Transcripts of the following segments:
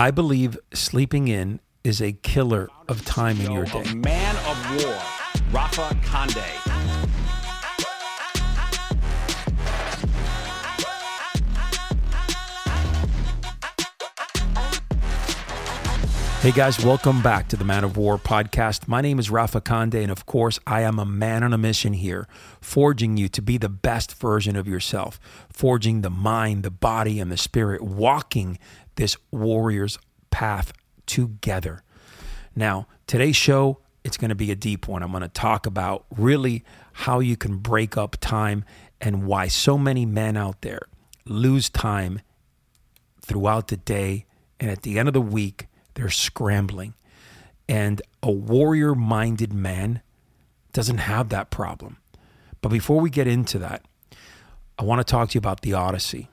I believe sleeping in is a killer of time in your day. Man of war, Rafa Conde. Hey guys, welcome back to the Man of War podcast. My name is Rafa Conde, and of course, I am a man on a mission here, forging you to be the best version of yourself, forging the mind, the body, and the spirit, walking this warrior's path together. Now, today's show, it's going to be a deep one. I'm going to talk about really how you can break up time and why so many men out there lose time throughout the day and at the end of the week they're scrambling. And a warrior minded man doesn't have that problem. But before we get into that, I want to talk to you about the Odyssey.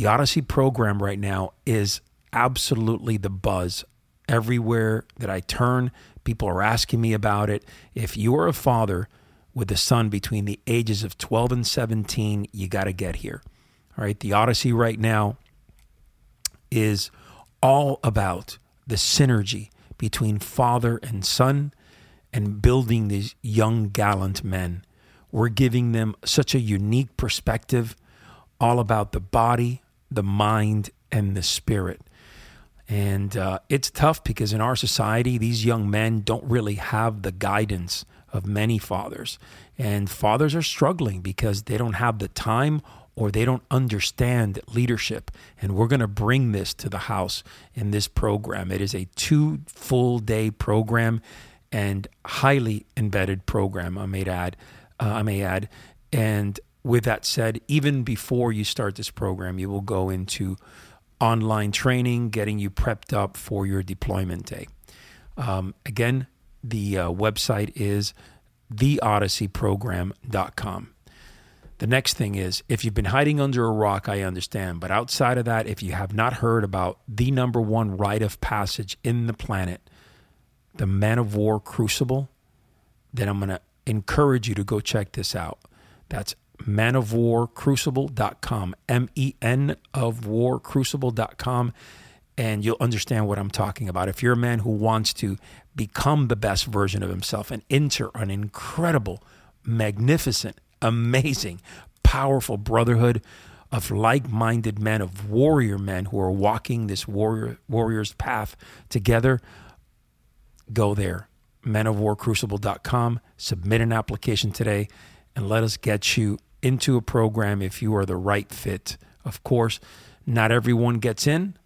The Odyssey program right now is absolutely the buzz. Everywhere that I turn, people are asking me about it. If you are a father with a son between the ages of 12 and 17, you got to get here. All right. The Odyssey right now is all about the synergy between father and son and building these young, gallant men. We're giving them such a unique perspective, all about the body, the mind, and the spirit. And uh, it's tough because in our society, these young men don't really have the guidance of many fathers. And fathers are struggling because they don't have the time or they don't understand leadership. And we're going to bring this to the house in this program. It is a two full day program and highly embedded program, I may add. Uh, I may add. And with that said, even before you start this program, you will go into online training, getting you prepped up for your deployment day. Um, again, the uh, website is theodysseyprogram.com. The next thing is if you've been hiding under a rock, I understand. But outside of that, if you have not heard about the number one rite of passage in the planet, the Man of War Crucible, then I'm going to encourage you to go check this out. That's manofwarcrucible.com, M E N of War Crucible.com, and you'll understand what I'm talking about. If you're a man who wants to become the best version of himself and enter an incredible, magnificent, amazing, powerful brotherhood of like-minded men, of warrior men who are walking this warrior warrior's path together. Go there, menofwarcrucible.com, submit an application today, and let us get you into a program if you are the right fit. Of course, not everyone gets in,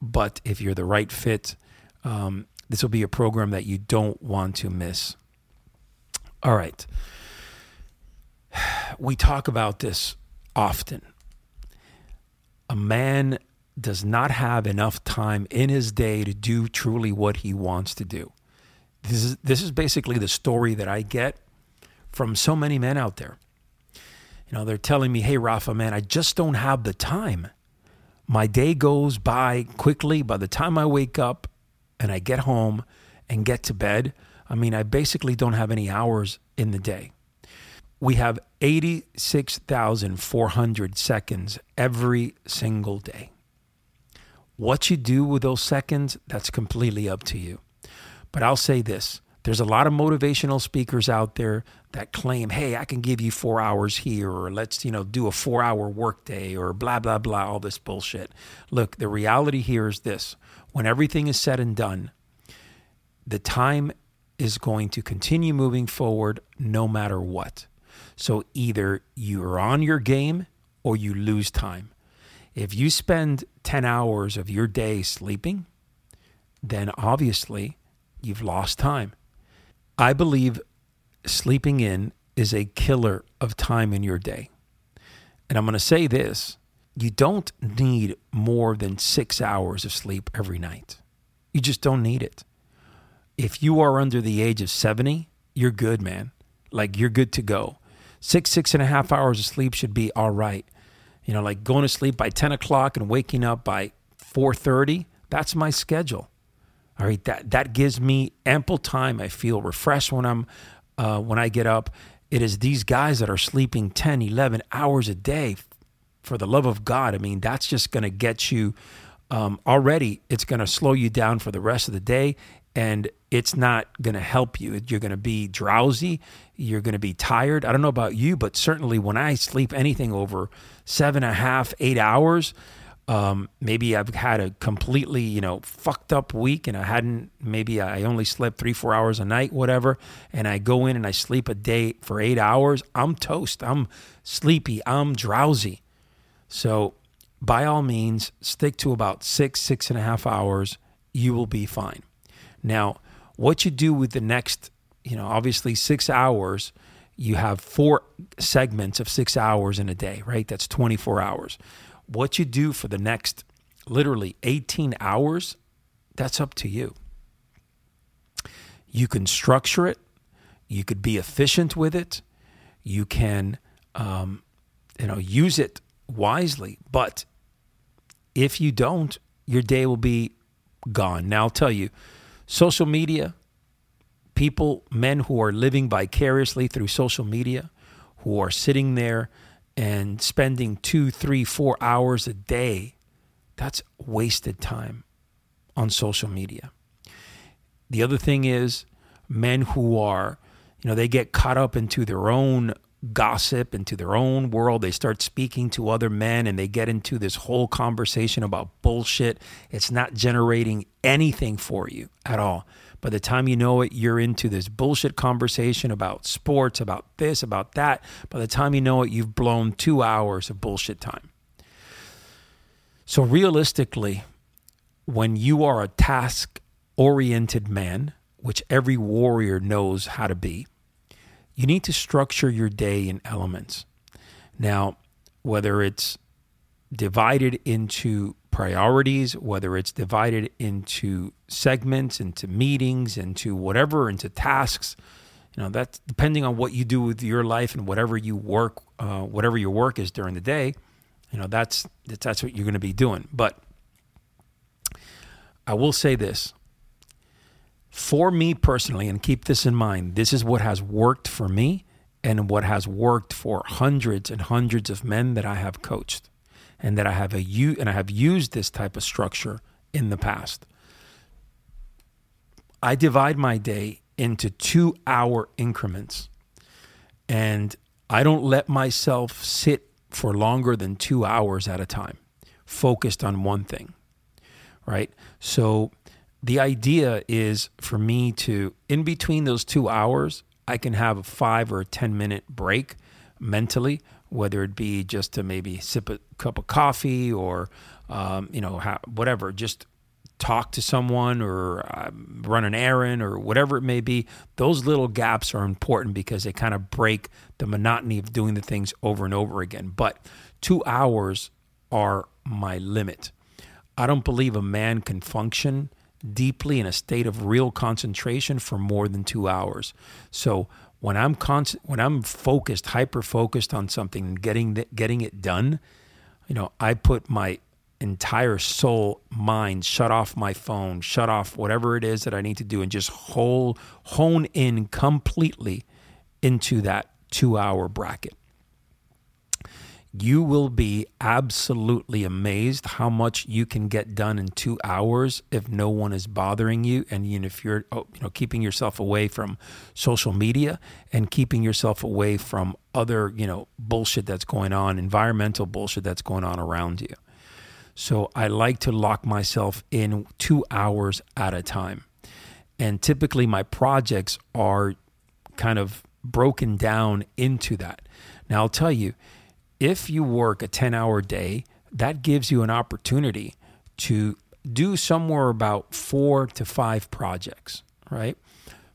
but if you're the right fit, um, this will be a program that you don't want to miss. All right we talk about this often. A man does not have enough time in his day to do truly what he wants to do. This is this is basically the story that I get from so many men out there. Know, they're telling me, "Hey Rafa, man, I just don't have the time. My day goes by quickly. By the time I wake up and I get home and get to bed, I mean, I basically don't have any hours in the day." we have 86,400 seconds every single day. What you do with those seconds, that's completely up to you. But I'll say this there's a lot of motivational speakers out there that claim, hey, I can give you four hours here, or let's, you know, do a four hour workday, or blah, blah, blah, all this bullshit. Look, the reality here is this when everything is said and done, the time is going to continue moving forward no matter what. So either you're on your game or you lose time. If you spend 10 hours of your day sleeping, then obviously you've lost time. I believe sleeping in is a killer of time in your day. And I'm going to say this you don't need more than six hours of sleep every night. You just don't need it. If you are under the age of 70, you're good, man. Like you're good to go six, six and a half hours of sleep should be all right. You know, like going to sleep by 10 o'clock and waking up by 4.30, that's my schedule. All right, that, that gives me ample time. I feel refreshed when I'm uh, when I get up. It is these guys that are sleeping 10, 11 hours a day. For the love of God, I mean, that's just going to get you um, already it's going to slow you down for the rest of the day and it's not going to help you. You're going to be drowsy. You're going to be tired. I don't know about you, but certainly when I sleep anything over seven and a half, eight hours, um, maybe I've had a completely, you know, fucked up week and I hadn't, maybe I only slept three, four hours a night, whatever. And I go in and I sleep a day for eight hours. I'm toast. I'm sleepy. I'm drowsy. So by all means, stick to about six, six and a half hours. You will be fine. Now, what you do with the next, you know, obviously six hours, you have four segments of six hours in a day, right? That's 24 hours. What you do for the next literally 18 hours, that's up to you. You can structure it, you could be efficient with it, you can, um, you know, use it wisely. But if you don't, your day will be gone. Now, I'll tell you, social media, people, men who are living vicariously through social media, who are sitting there and spending two, three, four hours a day, that's wasted time on social media. The other thing is men who are, you know, they get caught up into their own gossip, into their own world. They start speaking to other men and they get into this whole conversation about bullshit. It's not generating anything for you at all. By the time you know it, you're into this bullshit conversation about sports, about this, about that. By the time you know it, you've blown two hours of bullshit time. So, realistically, when you are a task oriented man, which every warrior knows how to be, you need to structure your day in elements. Now, whether it's divided into priorities, whether it's divided into segments, into meetings, into whatever, into tasks. You know, that's depending on what you do with your life and whatever you work, uh, whatever your work is during the day. You know, that's that's what you're going to be doing. But I will say this: for me personally, and keep this in mind, this is what has worked for me and what has worked for hundreds and hundreds of men that I have coached and that I have a and I have used this type of structure in the past. I divide my day into 2-hour increments. And I don't let myself sit for longer than 2 hours at a time focused on one thing. Right? So the idea is for me to in between those 2 hours, I can have a 5 or a 10 minute break mentally whether it be just to maybe sip a cup of coffee or, um, you know, whatever, just talk to someone or uh, run an errand or whatever it may be, those little gaps are important because they kind of break the monotony of doing the things over and over again. But two hours are my limit. I don't believe a man can function deeply in a state of real concentration for more than two hours. So when I'm con- when I'm focused, hyper focused on something getting the, getting it done, you know, I put my entire soul, mind, shut off my phone, shut off whatever it is that I need to do, and just whole hone in completely into that two hour bracket you will be absolutely amazed how much you can get done in two hours if no one is bothering you. And if you're oh, you know keeping yourself away from social media and keeping yourself away from other you know bullshit that's going on environmental bullshit that's going on around you. So i like to lock myself in two hours at a time. And typically my projects are kind of broken down into that. Now i'll tell you if you work a 10 hour day, that gives you an opportunity to do somewhere about four to five projects, right?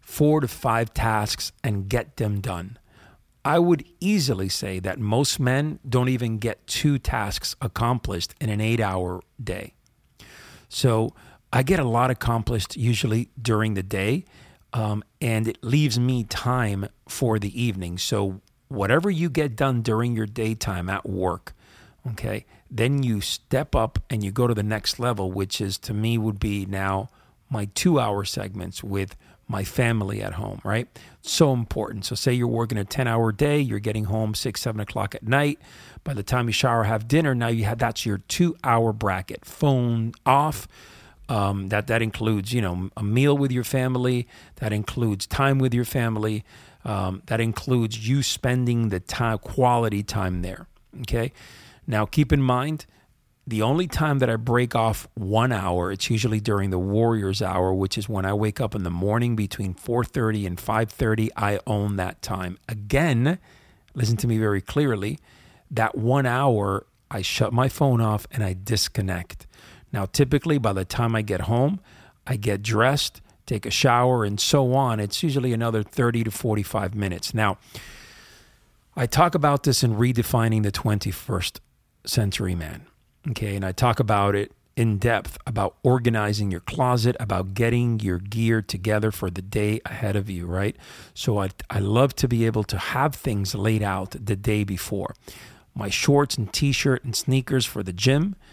Four to five tasks and get them done. I would easily say that most men don't even get two tasks accomplished in an eight hour day. So I get a lot accomplished usually during the day, um, and it leaves me time for the evening. So whatever you get done during your daytime at work, okay, then you step up and you go to the next level, which is to me would be now my two hour segments with my family at home, right? So important. So, say you're working a 10 hour day, you're getting home six, seven o'clock at night. By the time you shower, have dinner, now you have that's your two hour bracket. Phone off. Um, that that includes you know a meal with your family. That includes time with your family. Um, that includes you spending the time quality time there. Okay. Now keep in mind the only time that I break off one hour, it's usually during the Warriors hour, which is when I wake up in the morning between 4:30 and 5:30. I own that time. Again, listen to me very clearly. That one hour, I shut my phone off and I disconnect. Now, typically, by the time I get home, I get dressed, take a shower, and so on. It's usually another 30 to 45 minutes. Now, I talk about this in redefining the 21st century man. Okay. And I talk about it in depth about organizing your closet, about getting your gear together for the day ahead of you, right? So I, I love to be able to have things laid out the day before. My shorts and t shirt and sneakers for the gym.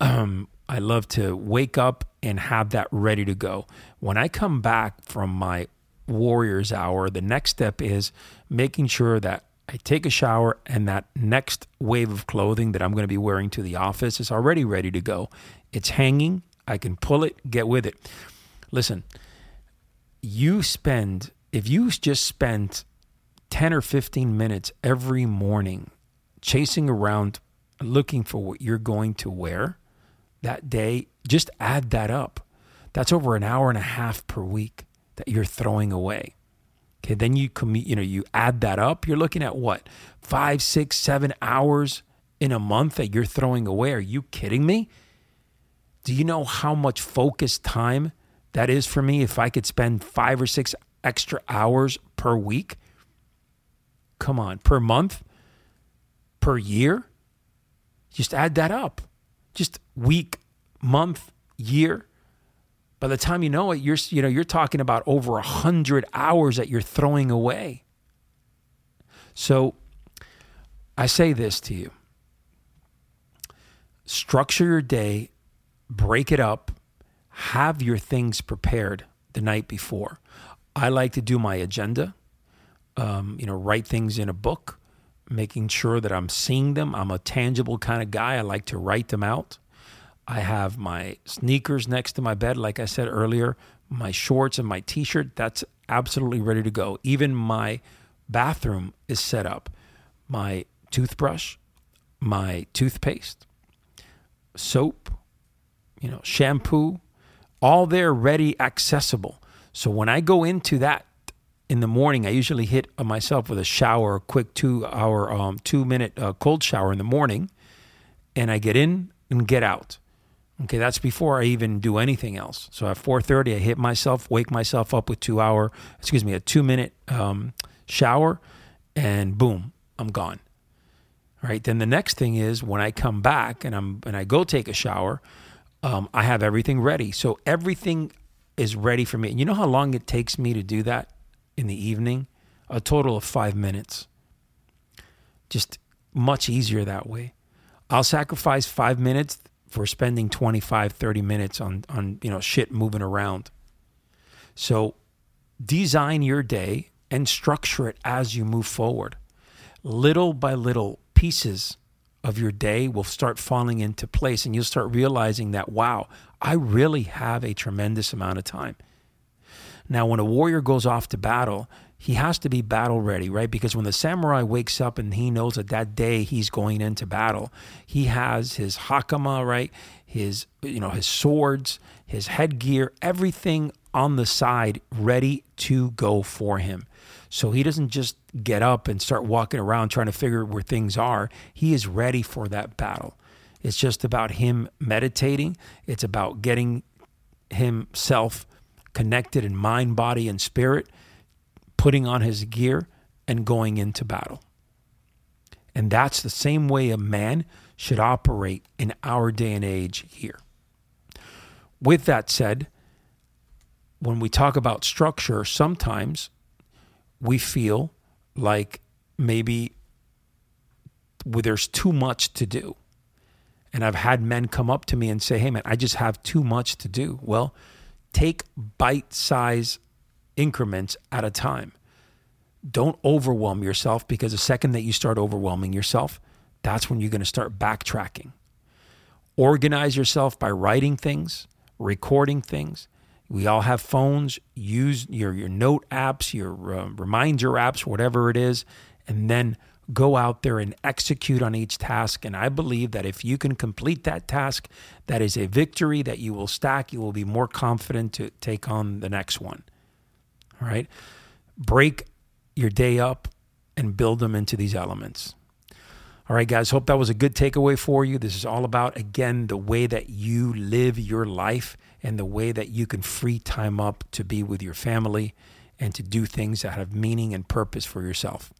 Um, I love to wake up and have that ready to go. When I come back from my Warriors hour, the next step is making sure that I take a shower, and that next wave of clothing that I'm going to be wearing to the office is already ready to go. It's hanging. I can pull it, get with it. Listen, you spend, if you just spend 10 or 15 minutes every morning chasing around looking for what you're going to wear that day, just add that up. That's over an hour and a half per week that you're throwing away. Okay, then you commute, you know, you add that up, you're looking at what? Five, six, seven hours in a month that you're throwing away. Are you kidding me? Do you know how much focused time that is for me if I could spend five or six extra hours per week? Come on, per month, per year? Just add that up. Just week, month, year. By the time you know it, you're you know you're talking about over a hundred hours that you're throwing away. So I say this to you. Structure your day, break it up, have your things prepared the night before. I like to do my agenda, um, you know, write things in a book, making sure that I'm seeing them. I'm a tangible kind of guy. I like to write them out. I have my sneakers next to my bed, like I said earlier, my shorts and my t shirt. That's absolutely ready to go. Even my bathroom is set up. My toothbrush, my toothpaste, soap, you know, shampoo, all there ready, accessible. So when I go into that in the morning, I usually hit myself with a shower, a quick two hour, um, two minute uh, cold shower in the morning, and I get in and get out. Okay, that's before I even do anything else. So at 4:30, I hit myself, wake myself up with two hour, excuse me, a two minute um, shower, and boom, I'm gone. All right. Then the next thing is when I come back and I'm and I go take a shower, um, I have everything ready. So everything is ready for me. And you know how long it takes me to do that in the evening? A total of five minutes. Just much easier that way. I'll sacrifice five minutes for spending 25, 30 minutes on, on you know, shit moving around. So design your day and structure it as you move forward. Little by little pieces of your day will start falling into place and you'll start realizing that, wow, I really have a tremendous amount of time. Now, when a warrior goes off to battle, he has to be battle ready, right? Because when the samurai wakes up and he knows that that day he's going into battle, he has his hakama, right? His, you know, his swords, his headgear, everything on the side ready to go for him. So he doesn't just get up and start walking around trying to figure where things are. He is ready for that battle. It's just about him meditating. It's about getting himself connected in mind, body, and spirit putting on his gear and going into battle. And that's the same way a man should operate in our day and age here. With that said, when we talk about structure, sometimes we feel like maybe there's too much to do. And I've had men come up to me and say, hey, man, I just have too much to do. Well, take bite size increments at a time. Don't overwhelm yourself because the second that you start overwhelming yourself, that's when you're going to start backtracking. Organize yourself by writing things, recording things. We all have phones. Use your, your note apps, your uh, reminder apps, whatever it is, and then go out there and execute on each task. And I believe that if you can complete that task, that is a victory that you will stack. You will be more confident to take on the next one. All right. Break your day up and build them into these elements. All right, guys, hope that was a good takeaway for you. This is all about, again, the way that you live your life and the way that you can free time up to be with your family and to do things that have meaning and purpose for yourself.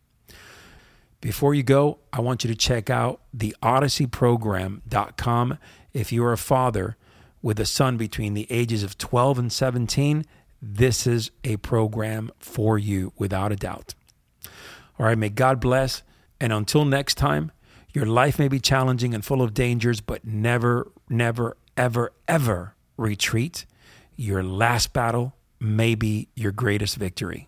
Before you go, I want you to check out the odysseyprogram.com. If you're a father with a son between the ages of 12 and 17, this is a program for you without a doubt. All right, may God bless. And until next time, your life may be challenging and full of dangers, but never, never, ever, ever retreat. Your last battle may be your greatest victory.